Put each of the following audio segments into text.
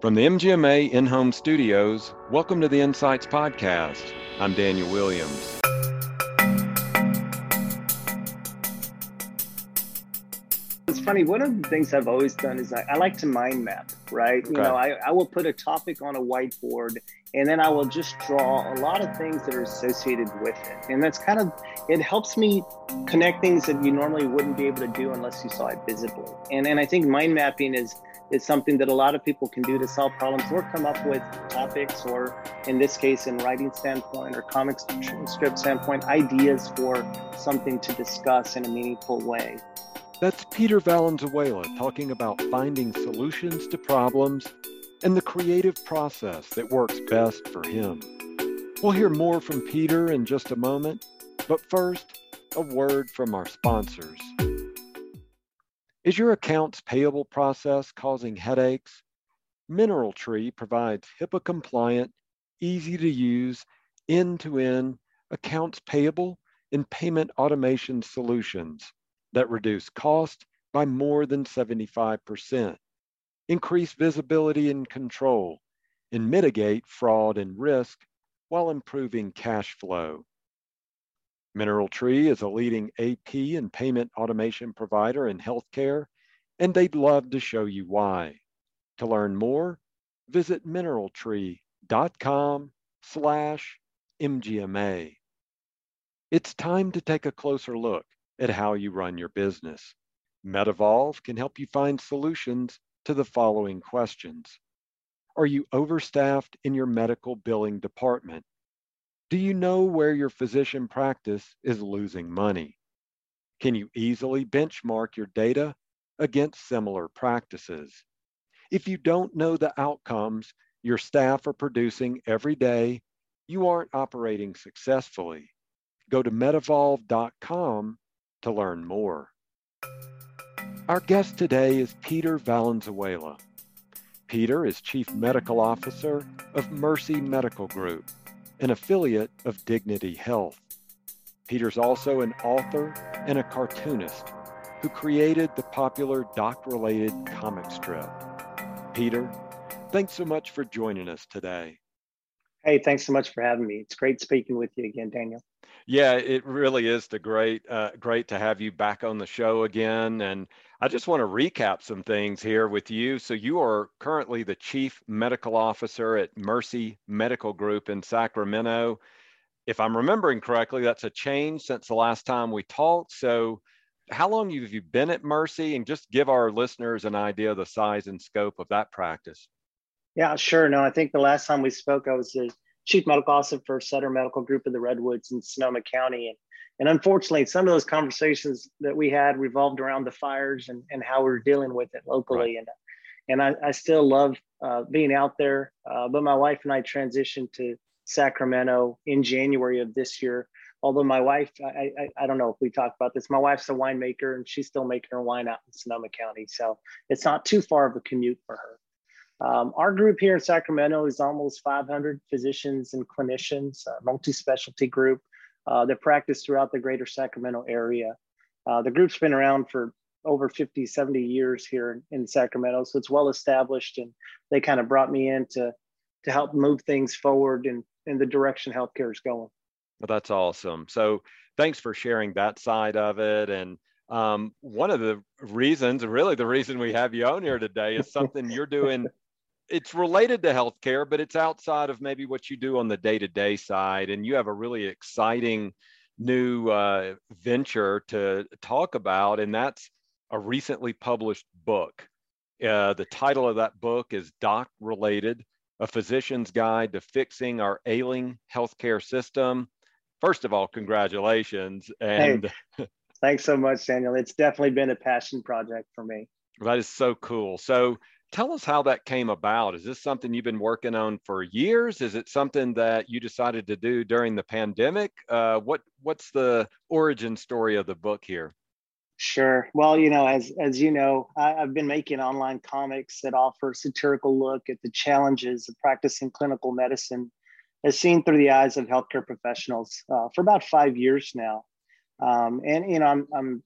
From the MGMA in home studios, welcome to the Insights Podcast. I'm Daniel Williams. It's funny, one of the things I've always done is I, I like to mind map, right? Okay. You know, I, I will put a topic on a whiteboard and then I will just draw a lot of things that are associated with it. And that's kind of, it helps me connect things that you normally wouldn't be able to do unless you saw it visibly. And, and I think mind mapping is, is something that a lot of people can do to solve problems or come up with topics, or in this case, in writing standpoint or comic script standpoint, ideas for something to discuss in a meaningful way. That's Peter Valenzuela talking about finding solutions to problems and the creative process that works best for him. We'll hear more from Peter in just a moment, but first, a word from our sponsors. Is your accounts payable process causing headaches? Mineral Tree provides HIPAA compliant, easy to use, end to end accounts payable and payment automation solutions that reduce cost by more than 75%, increase visibility and control, and mitigate fraud and risk while improving cash flow. Mineral Tree is a leading AP and payment automation provider in healthcare, and they'd love to show you why. To learn more, visit mineraltree.com slash MGMA. It's time to take a closer look at how you run your business. MedEvolve can help you find solutions to the following questions. Are you overstaffed in your medical billing department? Do you know where your physician practice is losing money? Can you easily benchmark your data against similar practices? If you don't know the outcomes your staff are producing every day, you aren't operating successfully. Go to medevolve.com to learn more. Our guest today is Peter Valenzuela. Peter is Chief Medical Officer of Mercy Medical Group an affiliate of Dignity Health. Peter's also an author and a cartoonist who created the popular doc related comic strip. Peter, thanks so much for joining us today. Hey, thanks so much for having me. It's great speaking with you again, Daniel. Yeah, it really is the great, uh, great to have you back on the show again. And I just want to recap some things here with you. So you are currently the chief medical officer at Mercy Medical Group in Sacramento. If I'm remembering correctly, that's a change since the last time we talked. So how long have you been at Mercy? And just give our listeners an idea of the size and scope of that practice. Yeah, sure. No, I think the last time we spoke, I was the chief medical officer for Sutter Medical Group of the Redwoods in Sonoma County. And, and unfortunately, some of those conversations that we had revolved around the fires and, and how we are dealing with it locally. Right. And, and I, I still love uh, being out there. Uh, but my wife and I transitioned to Sacramento in January of this year. Although my wife, I, I, I don't know if we talked about this, my wife's a winemaker and she's still making her wine out in Sonoma County. So it's not too far of a commute for her. Um, our group here in Sacramento is almost 500 physicians and clinicians, a multi-specialty group uh, that practice throughout the greater Sacramento area. Uh, the group's been around for over 50, 70 years here in, in Sacramento, so it's well established and they kind of brought me in to, to help move things forward in, in the direction healthcare is going. Well, that's awesome. So thanks for sharing that side of it. And um, one of the reasons, really the reason we have you on here today is something you're doing it's related to healthcare, but it's outside of maybe what you do on the day to day side. And you have a really exciting new uh, venture to talk about, and that's a recently published book. Uh, the title of that book is Doc Related A Physician's Guide to Fixing Our Ailing Healthcare System. First of all, congratulations. And hey, thanks so much, Daniel. It's definitely been a passion project for me. That is so cool. So, tell us how that came about. Is this something you've been working on for years? Is it something that you decided to do during the pandemic? Uh, what What's the origin story of the book here? Sure. Well, you know, as as you know, I, have been making online comics that offer a satirical look at the challenges of practicing clinical medicine, as seen through the eyes of healthcare professionals, uh, for about five years now. Um, and you know, I'm I'm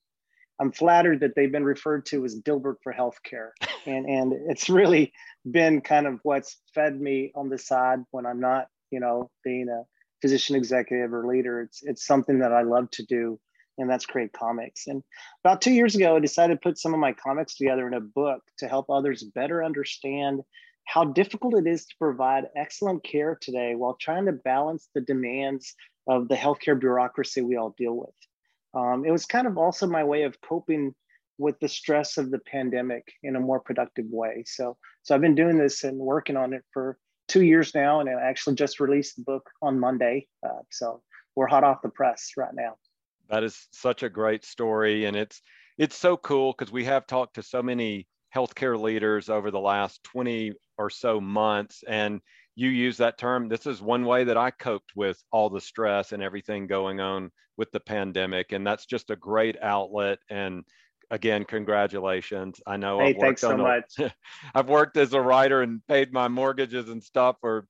I'm flattered that they've been referred to as Dilbert for healthcare, and and it's really been kind of what's fed me on the side when I'm not, you know, being a physician executive or leader. It's it's something that I love to do, and that's create comics. And about two years ago, I decided to put some of my comics together in a book to help others better understand how difficult it is to provide excellent care today while trying to balance the demands of the healthcare bureaucracy we all deal with. Um, it was kind of also my way of coping with the stress of the pandemic in a more productive way. So, so I've been doing this and working on it for two years now, and I actually just released the book on Monday. Uh, so we're hot off the press right now. That is such a great story, and it's it's so cool because we have talked to so many healthcare leaders over the last 20 or so months, and you use that term. This is one way that I coped with all the stress and everything going on with the pandemic, and that's just a great outlet and again, congratulations. I know hey, I've worked thanks so much. I've worked as a writer and paid my mortgages and stuff for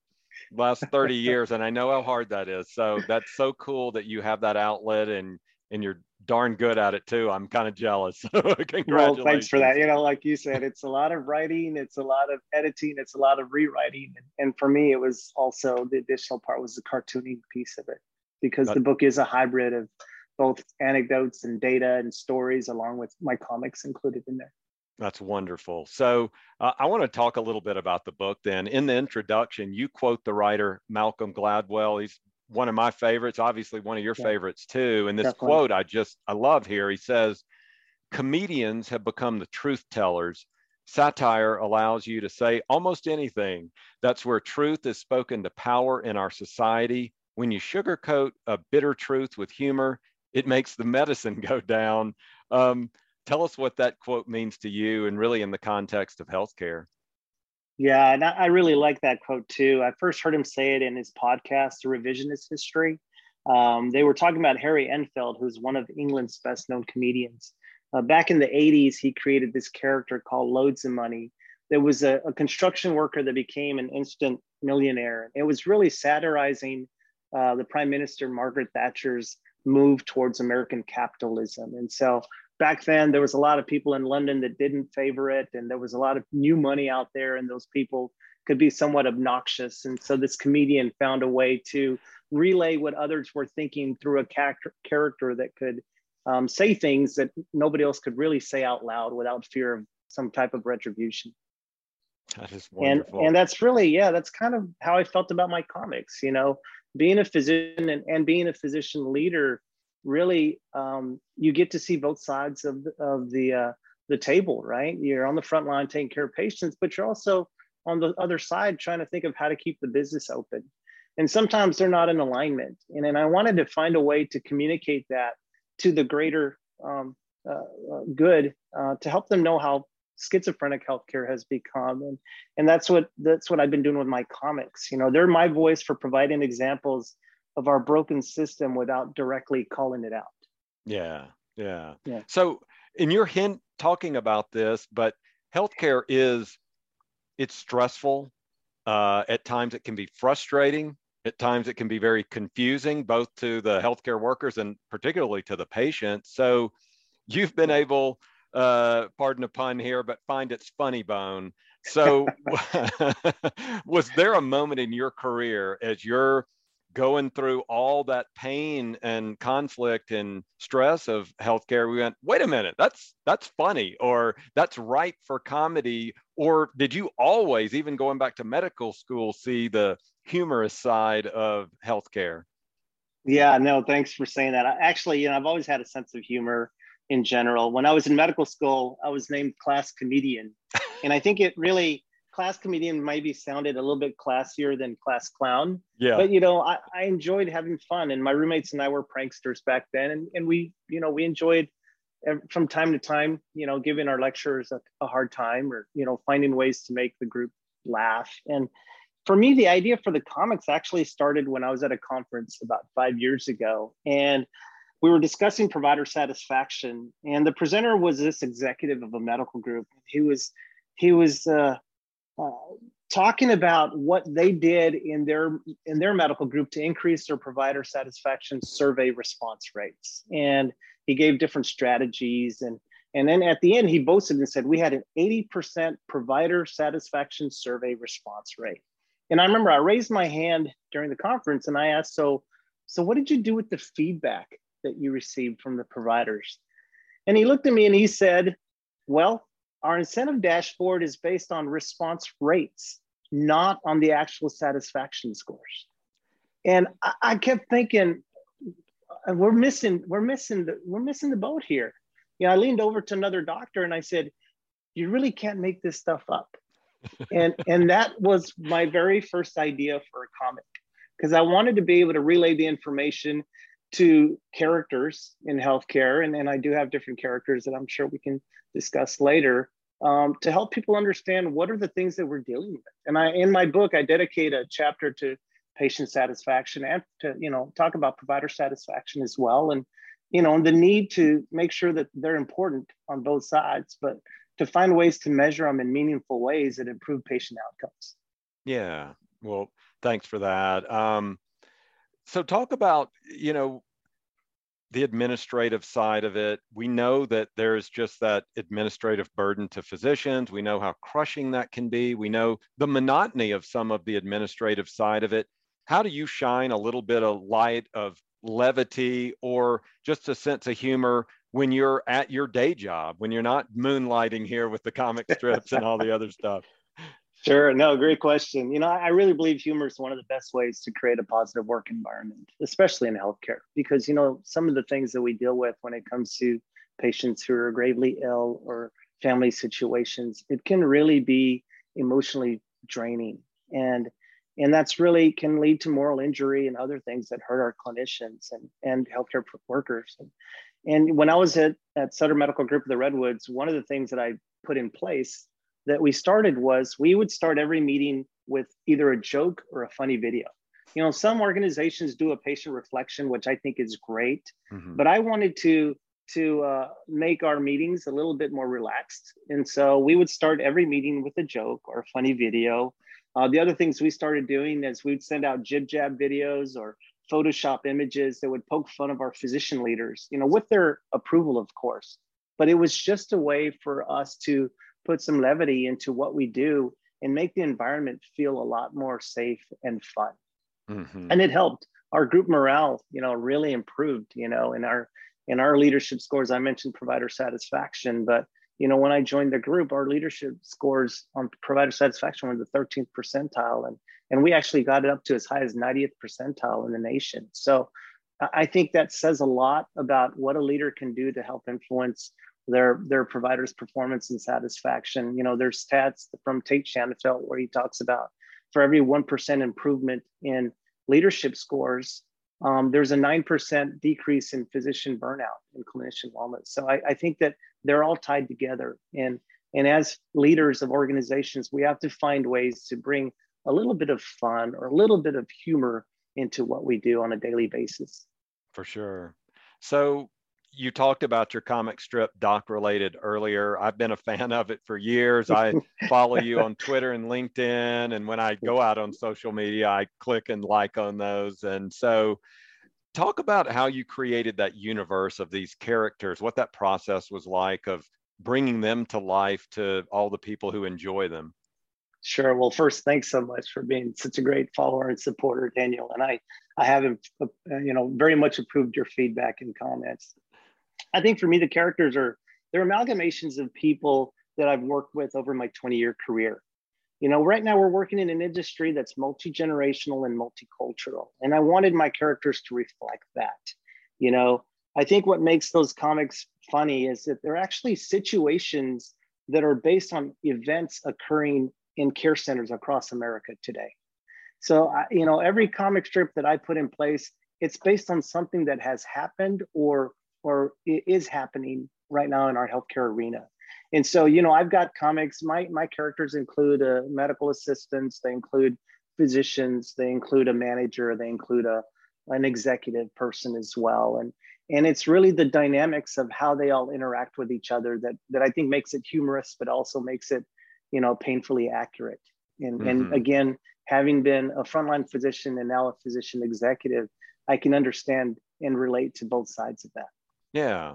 last 30 years and I know how hard that is. So that's so cool that you have that outlet and and you're darn good at it too. I'm kind of jealous. Congratulations. Well, thanks for that. You know, like you said, it's a lot of writing, it's a lot of editing, it's a lot of rewriting. And, and for me, it was also the additional part was the cartooning piece of it because the book is a hybrid of both anecdotes and data and stories along with my comics included in there. That's wonderful. So uh, I want to talk a little bit about the book then. In the introduction, you quote the writer Malcolm Gladwell. He's one of my favorites, obviously one of your yeah. favorites too. And this Definitely. quote I just I love here. He says, "Comedians have become the truth tellers. Satire allows you to say almost anything. That's where truth is spoken to power in our society. When you sugarcoat a bitter truth with humor, it makes the medicine go down. Um, tell us what that quote means to you and really in the context of healthcare. Yeah, and I really like that quote too. I first heard him say it in his podcast, Revisionist History. Um, they were talking about Harry Enfield, who's one of England's best known comedians. Uh, back in the 80s, he created this character called Loadsamoney. There was a, a construction worker that became an instant millionaire. It was really satirizing uh, the Prime Minister Margaret Thatcher's move towards American capitalism. And so back then there was a lot of people in London that didn't favor it, and there was a lot of new money out there, and those people could be somewhat obnoxious. And so this comedian found a way to relay what others were thinking through a character, character that could um, say things that nobody else could really say out loud without fear of some type of retribution. That is wonderful. And, and that's really, yeah, that's kind of how I felt about my comics. You know, being a physician and, and being a physician leader really um, you get to see both sides of the, of the uh, the table right you're on the front line taking care of patients but you're also on the other side trying to think of how to keep the business open and sometimes they're not in alignment and, and i wanted to find a way to communicate that to the greater um, uh, uh good uh, to help them know how schizophrenic healthcare has become and and that's what that's what i've been doing with my comics. You know they're my voice for providing examples of our broken system without directly calling it out. Yeah yeah, yeah. so in your hint talking about this but healthcare is it's stressful. Uh, at times it can be frustrating. At times it can be very confusing both to the healthcare workers and particularly to the patients. So you've been able uh, pardon the pun here, but find its funny bone. So, was there a moment in your career as you're going through all that pain and conflict and stress of healthcare we went wait a minute that's that's funny or that's ripe for comedy or did you always even going back to medical school see the humorous side of healthcare yeah no thanks for saying that I, actually you know i've always had a sense of humor in general. When I was in medical school, I was named class comedian. and I think it really, class comedian maybe sounded a little bit classier than class clown. Yeah. But, you know, I, I enjoyed having fun. And my roommates and I were pranksters back then. And, and we, you know, we enjoyed from time to time, you know, giving our lecturers a, a hard time or, you know, finding ways to make the group laugh. And for me, the idea for the comics actually started when I was at a conference about five years ago. And we were discussing provider satisfaction, and the presenter was this executive of a medical group. He was he was uh, uh, talking about what they did in their in their medical group to increase their provider satisfaction survey response rates, and he gave different strategies and And then at the end, he boasted and said, We had an 80% provider satisfaction survey response rate. And I remember I raised my hand during the conference and I asked, So, so what did you do with the feedback that you received from the providers? And he looked at me and he said, Well, our incentive dashboard is based on response rates, not on the actual satisfaction scores. And I, I kept thinking, we're missing, we're missing the, we're missing the boat here. You know, I leaned over to another doctor and I said, "You really can't make this stuff up." and and that was my very first idea for a comic because I wanted to be able to relay the information to characters in healthcare, and, and I do have different characters that I'm sure we can discuss later um, to help people understand what are the things that we're dealing with. And I, in my book, I dedicate a chapter to patient satisfaction and to you know talk about provider satisfaction as well, and you know, and the need to make sure that they're important on both sides, but to find ways to measure them in meaningful ways that improve patient outcomes. Yeah. Well, thanks for that. Um, so talk about, you know, the administrative side of it. We know that there's just that administrative burden to physicians. We know how crushing that can be. We know the monotony of some of the administrative side of it. How do you shine a little bit of light of levity or just a sense of humor when you're at your day job, when you're not moonlighting here with the comic strips and all the other stuff? Sure. No, great question. You know, I really believe humor is one of the best ways to create a positive work environment, especially in healthcare, because, you know, some of the things that we deal with when it comes to patients who are gravely ill or family situations, it can really be emotionally draining. And and that's really can lead to moral injury and other things that hurt our clinicians and, and healthcare workers. And, and when I was at, at Sutter Medical Group of the Redwoods, one of the things that I put in place that we started was we would start every meeting with either a joke or a funny video. You know, some organizations do a patient reflection, which I think is great, mm-hmm. but I wanted to to uh, make our meetings a little bit more relaxed. And so we would start every meeting with a joke or a funny video uh, the other things we started doing is we'd send out jib jab videos or Photoshop images that would poke fun of our physician leaders, you know, with their approval, of course. But it was just a way for us to put some levity into what we do and make the environment feel a lot more safe and fun. Mm-hmm. And it helped. Our group morale, you know, really improved, you know, in our in our leadership scores. I mentioned provider satisfaction, but you know, when I joined the group, our leadership scores on provider satisfaction were the 13th percentile, and and we actually got it up to as high as 90th percentile in the nation. So I think that says a lot about what a leader can do to help influence their their providers' performance and satisfaction. You know, there's stats from Tait Shanafelt where he talks about for every one percent improvement in leadership scores, um, there's a 9% decrease in physician burnout and clinician wellness. So I, I, think that they're all tied together. And, and as leaders of organizations, we have to find ways to bring a little bit of fun or a little bit of humor into what we do on a daily basis. For sure. So you talked about your comic strip doc related earlier. I've been a fan of it for years. I follow you on Twitter and LinkedIn. And when I go out on social media, I click and like on those. And so talk about how you created that universe of these characters, what that process was like of bringing them to life to all the people who enjoy them. Sure. Well, first, thanks so much for being such a great follower and supporter, Daniel. And I, I have, uh, you know, very much approved your feedback and comments. I think for me, the characters are they're amalgamations of people that I've worked with over my 20 year career. You know, right now we're working in an industry that's multi generational and multicultural. And I wanted my characters to reflect that. You know, I think what makes those comics funny is that they're actually situations that are based on events occurring in care centers across America today. So, you know, every comic strip that I put in place, it's based on something that has happened or or is happening right now in our healthcare arena. And so, you know, I've got comics. My my characters include uh, medical assistants. They include physicians. They include a manager. They include a an executive person as well. And and it's really the dynamics of how they all interact with each other that that I think makes it humorous, but also makes it, you know, painfully accurate. And mm-hmm. and again, having been a frontline physician and now a physician executive, I can understand and relate to both sides of that. Yeah.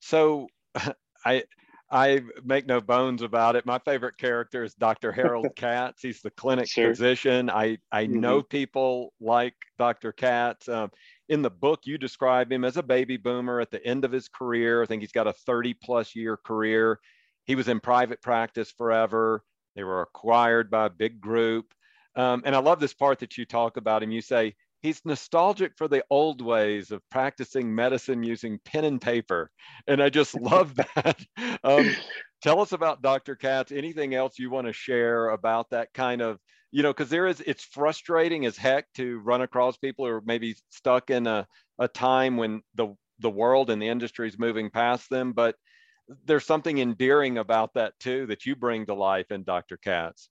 So I I make no bones about it. My favorite character is Dr. Harold Katz. He's the clinic sure. physician. I, I mm-hmm. know people like Dr. Katz. Um, in the book, you describe him as a baby boomer at the end of his career. I think he's got a 30 plus year career. He was in private practice forever. They were acquired by a big group. Um, and I love this part that you talk about him. You say, he's nostalgic for the old ways of practicing medicine using pen and paper. And I just love that. Um, tell us about Dr. Katz. Anything else you want to share about that kind of, you know, because there is, it's frustrating as heck to run across people who are maybe stuck in a, a time when the, the world and the industry is moving past them. But there's something endearing about that too that you bring to life in Dr. Katz.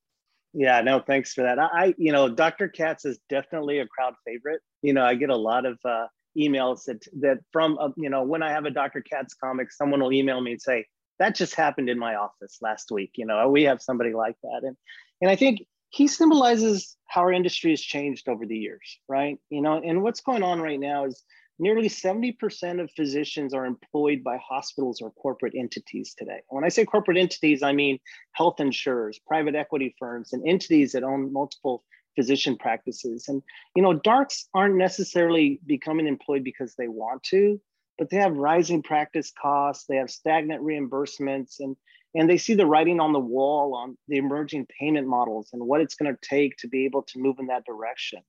Yeah, no, thanks for that. I, you know, Dr. Katz is definitely a crowd favorite. You know, I get a lot of uh, emails that that from, uh, you know, when I have a Dr. Katz comic, someone will email me and say that just happened in my office last week. You know, we have somebody like that, and and I think he symbolizes how our industry has changed over the years, right? You know, and what's going on right now is nearly 70% of physicians are employed by hospitals or corporate entities today. when I say corporate entities, I mean health insurers, private equity firms, and entities that own multiple physician practices. And you know, darks aren't necessarily becoming employed because they want to, but they have rising practice costs, they have stagnant reimbursements, and and they see the writing on the wall on the emerging payment models and what it's going to take to be able to move in that direction.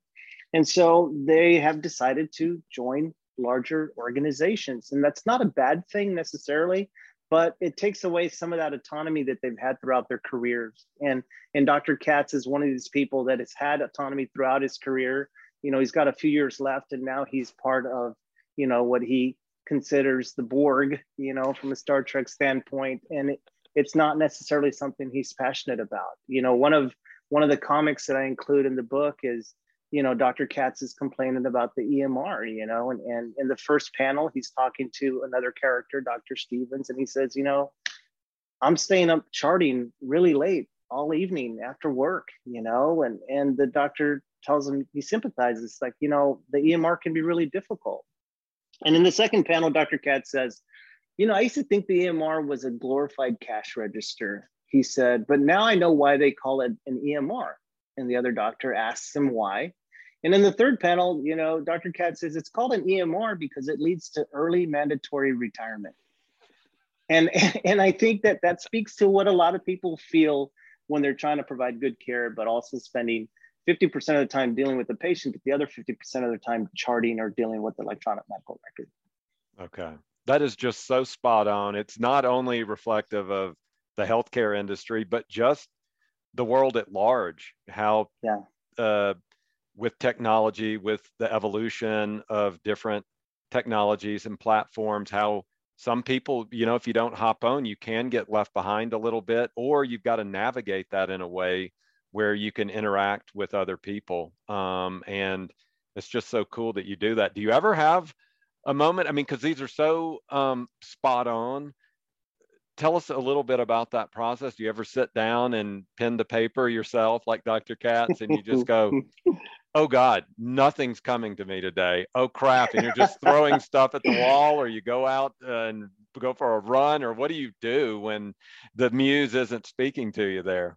And so they have decided to join larger organizations. And that's not a bad thing necessarily, but it takes away some of that autonomy that they've had throughout their careers. And, and Dr. Katz is one of these people that has had autonomy throughout his career. You know, he's got a few years left and now he's part of, you know, what he considers the Borg, you know, from a Star Trek standpoint. And it, it's not necessarily something he's passionate about. You know, one of one of the comics that I include in the book is you know, Dr. Katz is complaining about the EMR, you know, and, and in the first panel, he's talking to another character, Dr. Stevens, and he says, you know, I'm staying up charting really late all evening after work, you know, and, and the doctor tells him he sympathizes, like, you know, the EMR can be really difficult. And in the second panel, Dr. Katz says, you know, I used to think the EMR was a glorified cash register. He said, but now I know why they call it an EMR. And the other doctor asks him why. And in the third panel, you know, Dr. Katz says it's called an EMR because it leads to early mandatory retirement. And, and I think that that speaks to what a lot of people feel when they're trying to provide good care, but also spending 50% of the time dealing with the patient, but the other 50% of the time charting or dealing with the electronic medical record. Okay. That is just so spot on. It's not only reflective of the healthcare industry, but just the world at large, how yeah. uh, with technology, with the evolution of different technologies and platforms, how some people, you know, if you don't hop on, you can get left behind a little bit, or you've got to navigate that in a way where you can interact with other people. Um, and it's just so cool that you do that. Do you ever have a moment? I mean, because these are so um, spot on. Tell us a little bit about that process. Do you ever sit down and pen the paper yourself, like Dr. Katz, and you just go, oh God, nothing's coming to me today. Oh crap. And you're just throwing stuff at the wall, or you go out uh, and go for a run, or what do you do when the muse isn't speaking to you there?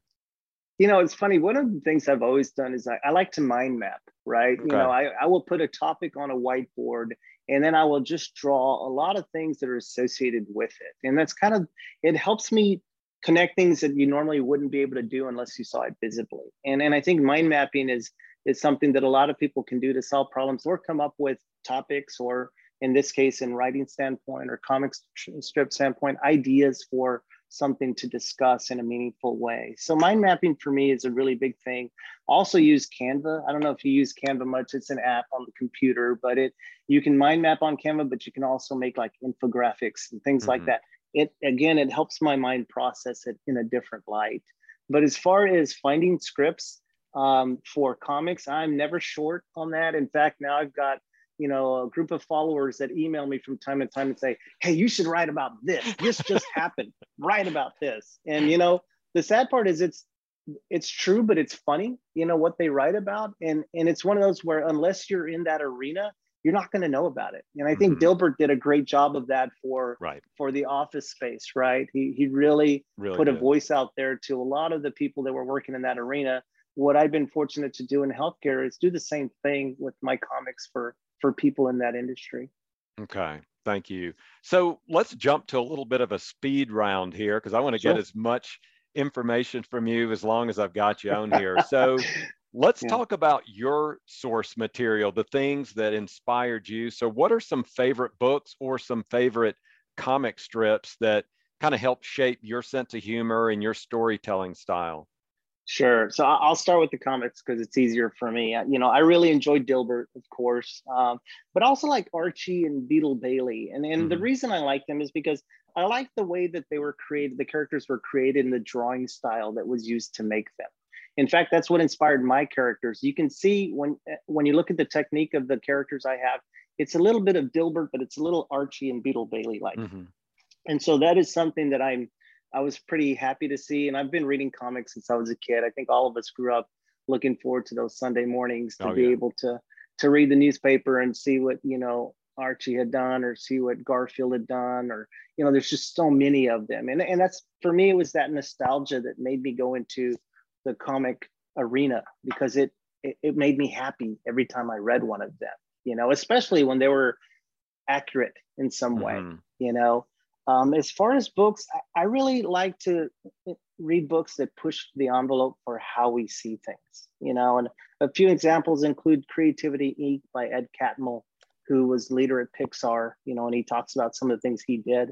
You know, it's funny. One of the things I've always done is I, I like to mind map, right? Okay. You know, I, I will put a topic on a whiteboard and then I will just draw a lot of things that are associated with it. And that's kind of, it helps me connect things that you normally wouldn't be able to do unless you saw it visibly. And, and I think mind mapping is is something that a lot of people can do to solve problems or come up with topics or in this case in writing standpoint or comic strip standpoint ideas for something to discuss in a meaningful way. So mind mapping for me is a really big thing. Also use canva. I don't know if you use canva much. It's an app on the computer but it you can mind map on canva but you can also make like infographics and things mm-hmm. like that. It again it helps my mind process it in a different light. But as far as finding scripts um, for comics. I'm never short on that. In fact, now I've got you know a group of followers that email me from time to time and say, "Hey, you should write about this. This just happened. Write about this." And you know, the sad part is it's it's true, but it's funny. You know what they write about, and and it's one of those where unless you're in that arena, you're not going to know about it. And I think mm-hmm. Dilbert did a great job of that for right. for the office space, right? He he really, really put a voice out there to a lot of the people that were working in that arena. What I've been fortunate to do in healthcare is do the same thing with my comics for for people in that industry. Okay. Thank you. So let's jump to a little bit of a speed round here because I want to sure. get as much information from you as long as I've got you on here. So let's yeah. talk about your source material, the things that inspired you. So, what are some favorite books or some favorite comic strips that kind of help shape your sense of humor and your storytelling style? Sure. So I'll start with the comics because it's easier for me. You know, I really enjoyed Dilbert, of course, um, but also like Archie and Beetle Bailey. And, and mm-hmm. the reason I like them is because I like the way that they were created, the characters were created in the drawing style that was used to make them. In fact, that's what inspired my characters. You can see when when you look at the technique of the characters I have, it's a little bit of Dilbert, but it's a little Archie and Beetle Bailey like. Mm-hmm. And so that is something that I'm I was pretty happy to see. And I've been reading comics since I was a kid. I think all of us grew up looking forward to those Sunday mornings to oh, be yeah. able to to read the newspaper and see what you know Archie had done or see what Garfield had done or you know there's just so many of them and and that's for me it was that nostalgia that made me go into the comic arena because it, it it made me happy every time I read one of them you know especially when they were accurate in some way mm-hmm. you know um, as far as books, I, really like to read books that push the envelope for how we see things, you know, and a few examples include Creativity Inc. by Ed Catmull, who was leader at Pixar, you know, and he talks about some of the things he did.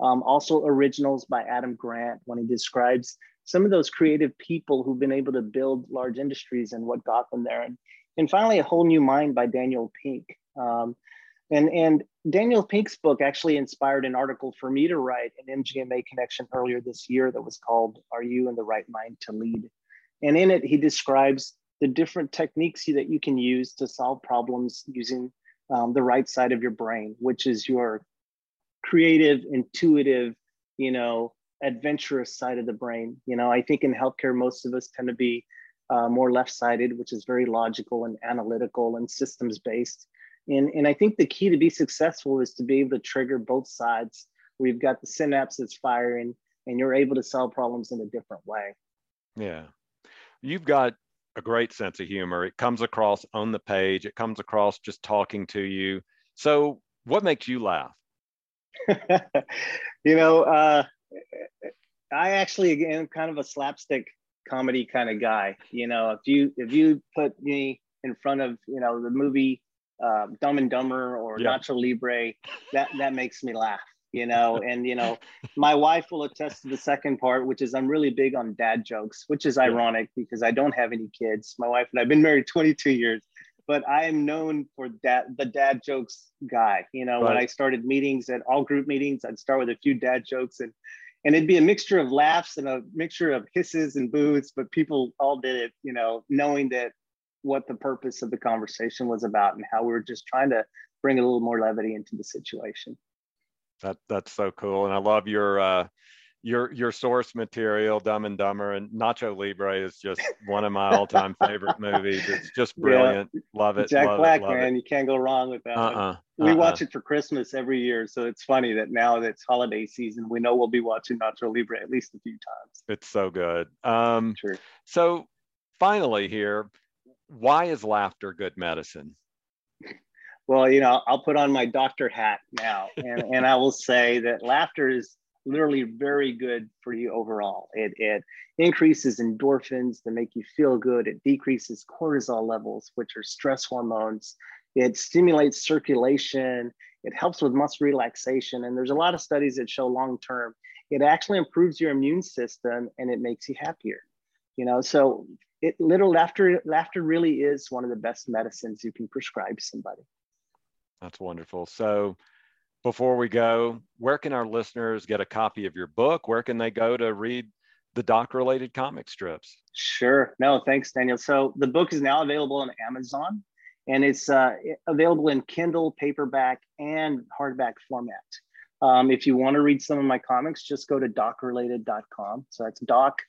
Um, also Originals by Adam Grant, when he describes some of those creative people who've been able to build large industries and what got them there. And, and finally, A Whole New Mind by Daniel Pink. Um, and, and Daniel Pink's book actually inspired an article for me to write an MGMA connection earlier this year that was called Are You in the Right Mind to Lead? And in it, he describes the different techniques that you can use to solve problems using um, the right side of your brain, which is your creative, intuitive, you know, adventurous side of the brain. You know, I think in healthcare, most of us tend to be uh, more left sided, which is very logical and analytical and systems based. And, and I think the key to be successful is to be able to trigger both sides. We've got the synapse that's firing and you're able to solve problems in a different way. Yeah. You've got a great sense of humor. It comes across on the page, it comes across just talking to you. So, what makes you laugh? you know, uh, I actually am kind of a slapstick comedy kind of guy. You know, if you if you put me in front of you know the movie uh, Dumb and Dumber or yeah. Nacho Libre, that that makes me laugh, you know. And you know, my wife will attest to the second part, which is I'm really big on dad jokes, which is ironic because I don't have any kids. My wife and I've been married 22 years, but I am known for that the dad jokes guy. You know, right. when I started meetings at all group meetings, I'd start with a few dad jokes and and it'd be a mixture of laughs and a mixture of hisses and boos, but people all did it, you know, knowing that what the purpose of the conversation was about and how we were just trying to bring a little more levity into the situation. That that's so cool, and I love your uh, your your source material, Dumb and Dumber, and Nacho Libre is just one of my all-time favorite movies. It's just brilliant. Yeah. Love it. Jack love Black, it, man, it. you can't go wrong with that. Uh-uh. We uh-uh. watch it for Christmas every year, so it's funny that now that it's holiday season, we know we'll be watching Nacho Libre at least a few times. It's so good. Um, True. So finally, here, why is laughter good medicine? Well, you know, I'll put on my doctor hat now, and, and I will say that laughter is literally very good for you overall. It, it increases endorphins to make you feel good. It decreases cortisol levels, which are stress hormones. It stimulates circulation. It helps with muscle relaxation. And there's a lot of studies that show long term, it actually improves your immune system and it makes you happier. You know, so it little laughter laughter really is one of the best medicines you can prescribe somebody. That's wonderful. So before we go where can our listeners get a copy of your book? Where can they go to read the doc related comic strips? Sure. No thanks daniel. So the book is now available on amazon and it's uh, available in kindle paperback and hardback format. Um, if you want to read some of my comics just go to docrelated.com so that's doc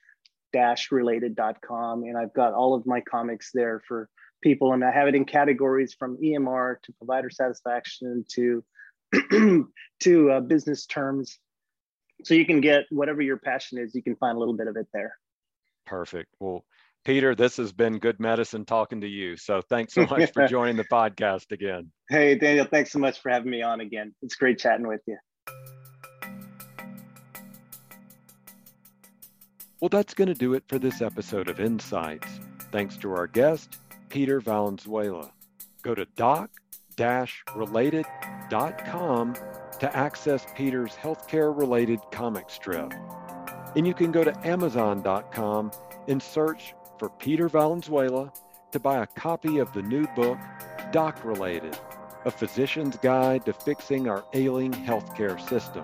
related.com and I've got all of my comics there for people, and I have it in categories from EMR to provider satisfaction to to uh, business terms. So you can get whatever your passion is. You can find a little bit of it there. Perfect. Well, Peter, this has been good medicine talking to you. So thanks so much for joining the podcast again. Hey, Daniel, thanks so much for having me on again. It's great chatting with you. Well, that's going to do it for this episode of Insights. Thanks to our guest, Peter Valenzuela. Go to doc-related.com to access Peter's healthcare related comic strip. And you can go to amazon.com and search for Peter Valenzuela to buy a copy of the new book, Doc Related, a physician's guide to fixing our ailing healthcare system.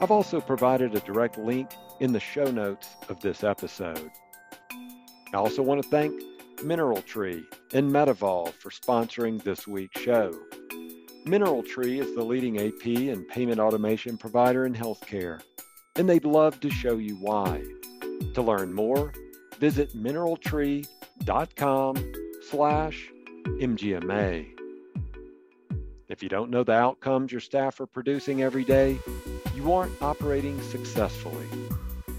I've also provided a direct link in the show notes of this episode. I also want to thank Mineral Tree and MedEvolve for sponsoring this week's show. Mineral Tree is the leading AP and payment automation provider in healthcare, and they'd love to show you why. To learn more, visit mineraltree.com slash MGMA. If you don't know the outcomes your staff are producing every day, you aren't operating successfully.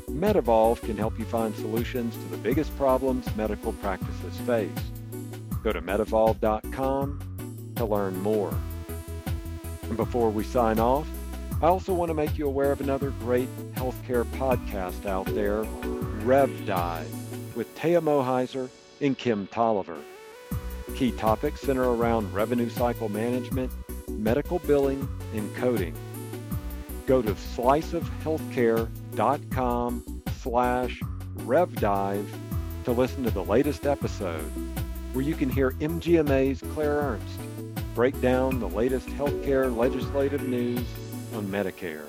MedEvolve can help you find solutions to the biggest problems medical practices face. Go to medevolve.com to learn more. And before we sign off, I also want to make you aware of another great healthcare podcast out there, Rev Dive with Taya Moheiser and Kem Tolliver. Key topics center around revenue cycle management, medical billing, and coding. Go to sliceofhealthcare.com slash revdive to listen to the latest episode, where you can hear MGMA's Claire Ernst break down the latest healthcare legislative news on Medicare.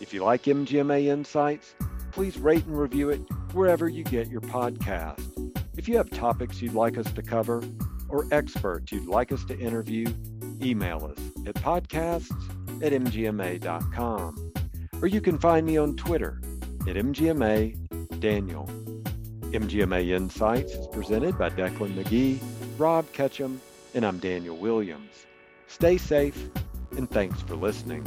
If you like MGMA Insights, please rate and review it wherever you get your podcast. If you have topics you'd like us to cover or experts you'd like us to interview, email us at podcasts at mgma.com. Or you can find me on Twitter at mgma daniel. MGMA Insights is presented by Declan McGee, Rob Ketchum, and I'm Daniel Williams. Stay safe, and thanks for listening.